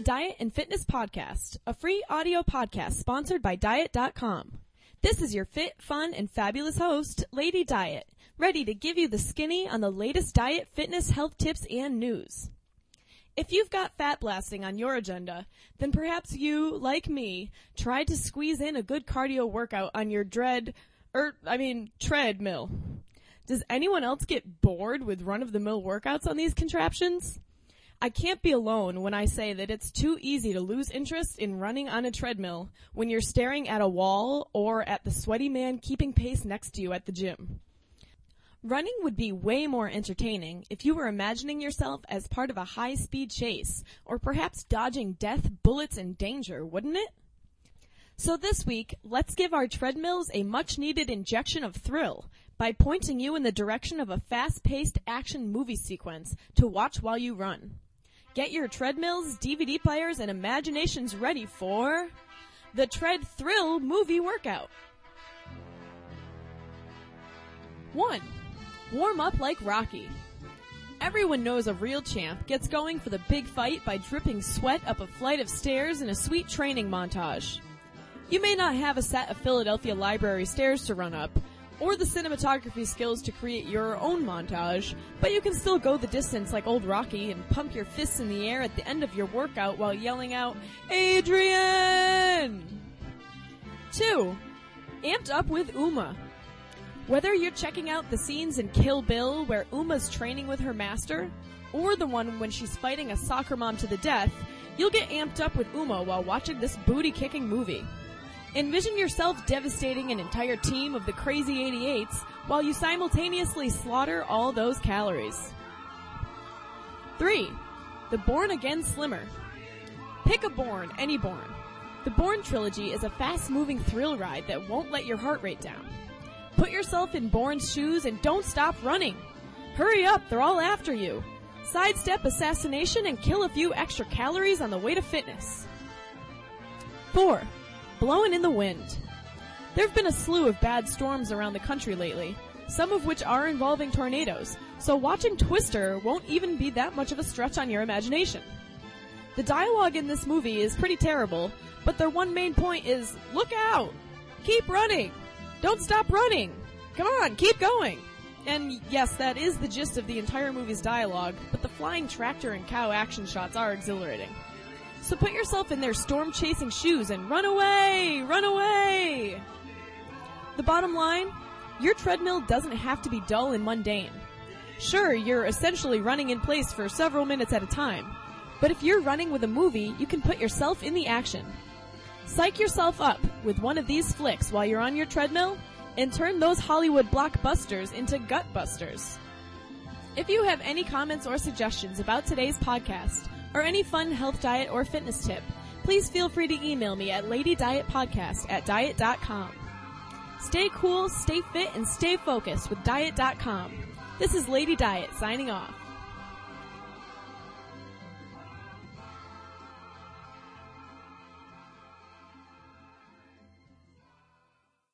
Diet and Fitness Podcast, a free audio podcast sponsored by Diet.com. This is your fit, fun, and fabulous host, Lady Diet, ready to give you the skinny on the latest diet, fitness, health tips, and news. If you've got fat blasting on your agenda, then perhaps you, like me, tried to squeeze in a good cardio workout on your dread, er, I mean, treadmill. Does anyone else get bored with run-of-the-mill workouts on these contraptions? I can't be alone when I say that it's too easy to lose interest in running on a treadmill when you're staring at a wall or at the sweaty man keeping pace next to you at the gym. Running would be way more entertaining if you were imagining yourself as part of a high speed chase, or perhaps dodging death, bullets, and danger, wouldn't it? So this week, let's give our treadmills a much needed injection of thrill by pointing you in the direction of a fast paced action movie sequence to watch while you run. Get your treadmills, DVD players, and imaginations ready for the Tread Thrill movie workout. 1. Warm up like Rocky. Everyone knows a real champ gets going for the big fight by dripping sweat up a flight of stairs in a sweet training montage. You may not have a set of Philadelphia Library stairs to run up, or the cinematography skills to create your own montage, but you can still go the distance like old Rocky and pump your fists in the air at the end of your workout while yelling out, Adrian! 2. Amped up with Uma. Whether you're checking out the scenes in Kill Bill where Uma's training with her master, or the one when she's fighting a soccer mom to the death, you'll get amped up with Uma while watching this booty kicking movie. Envision yourself devastating an entire team of the crazy 88s while you simultaneously slaughter all those calories. 3. The Born Again Slimmer. Pick a Bourne, any Bourne. The Bourne trilogy is a fast moving thrill ride that won't let your heart rate down. Put yourself in Bourne's shoes and don't stop running. Hurry up, they're all after you. Sidestep assassination and kill a few extra calories on the way to fitness. 4 blowing in the wind. There have been a slew of bad storms around the country lately, some of which are involving tornadoes, so watching Twister won't even be that much of a stretch on your imagination. The dialogue in this movie is pretty terrible, but their one main point is, look out! Keep running! Don't stop running! Come on, keep going! And yes, that is the gist of the entire movie's dialogue, but the flying tractor and cow action shots are exhilarating. So put yourself in their storm chasing shoes and run away! Run away! The bottom line, your treadmill doesn't have to be dull and mundane. Sure, you're essentially running in place for several minutes at a time, but if you're running with a movie, you can put yourself in the action. Psych yourself up with one of these flicks while you're on your treadmill and turn those Hollywood blockbusters into gutbusters. If you have any comments or suggestions about today's podcast, or any fun health diet or fitness tip, please feel free to email me at ladydietpodcast at diet.com. Stay cool, stay fit, and stay focused with diet.com. This is Lady Diet signing off.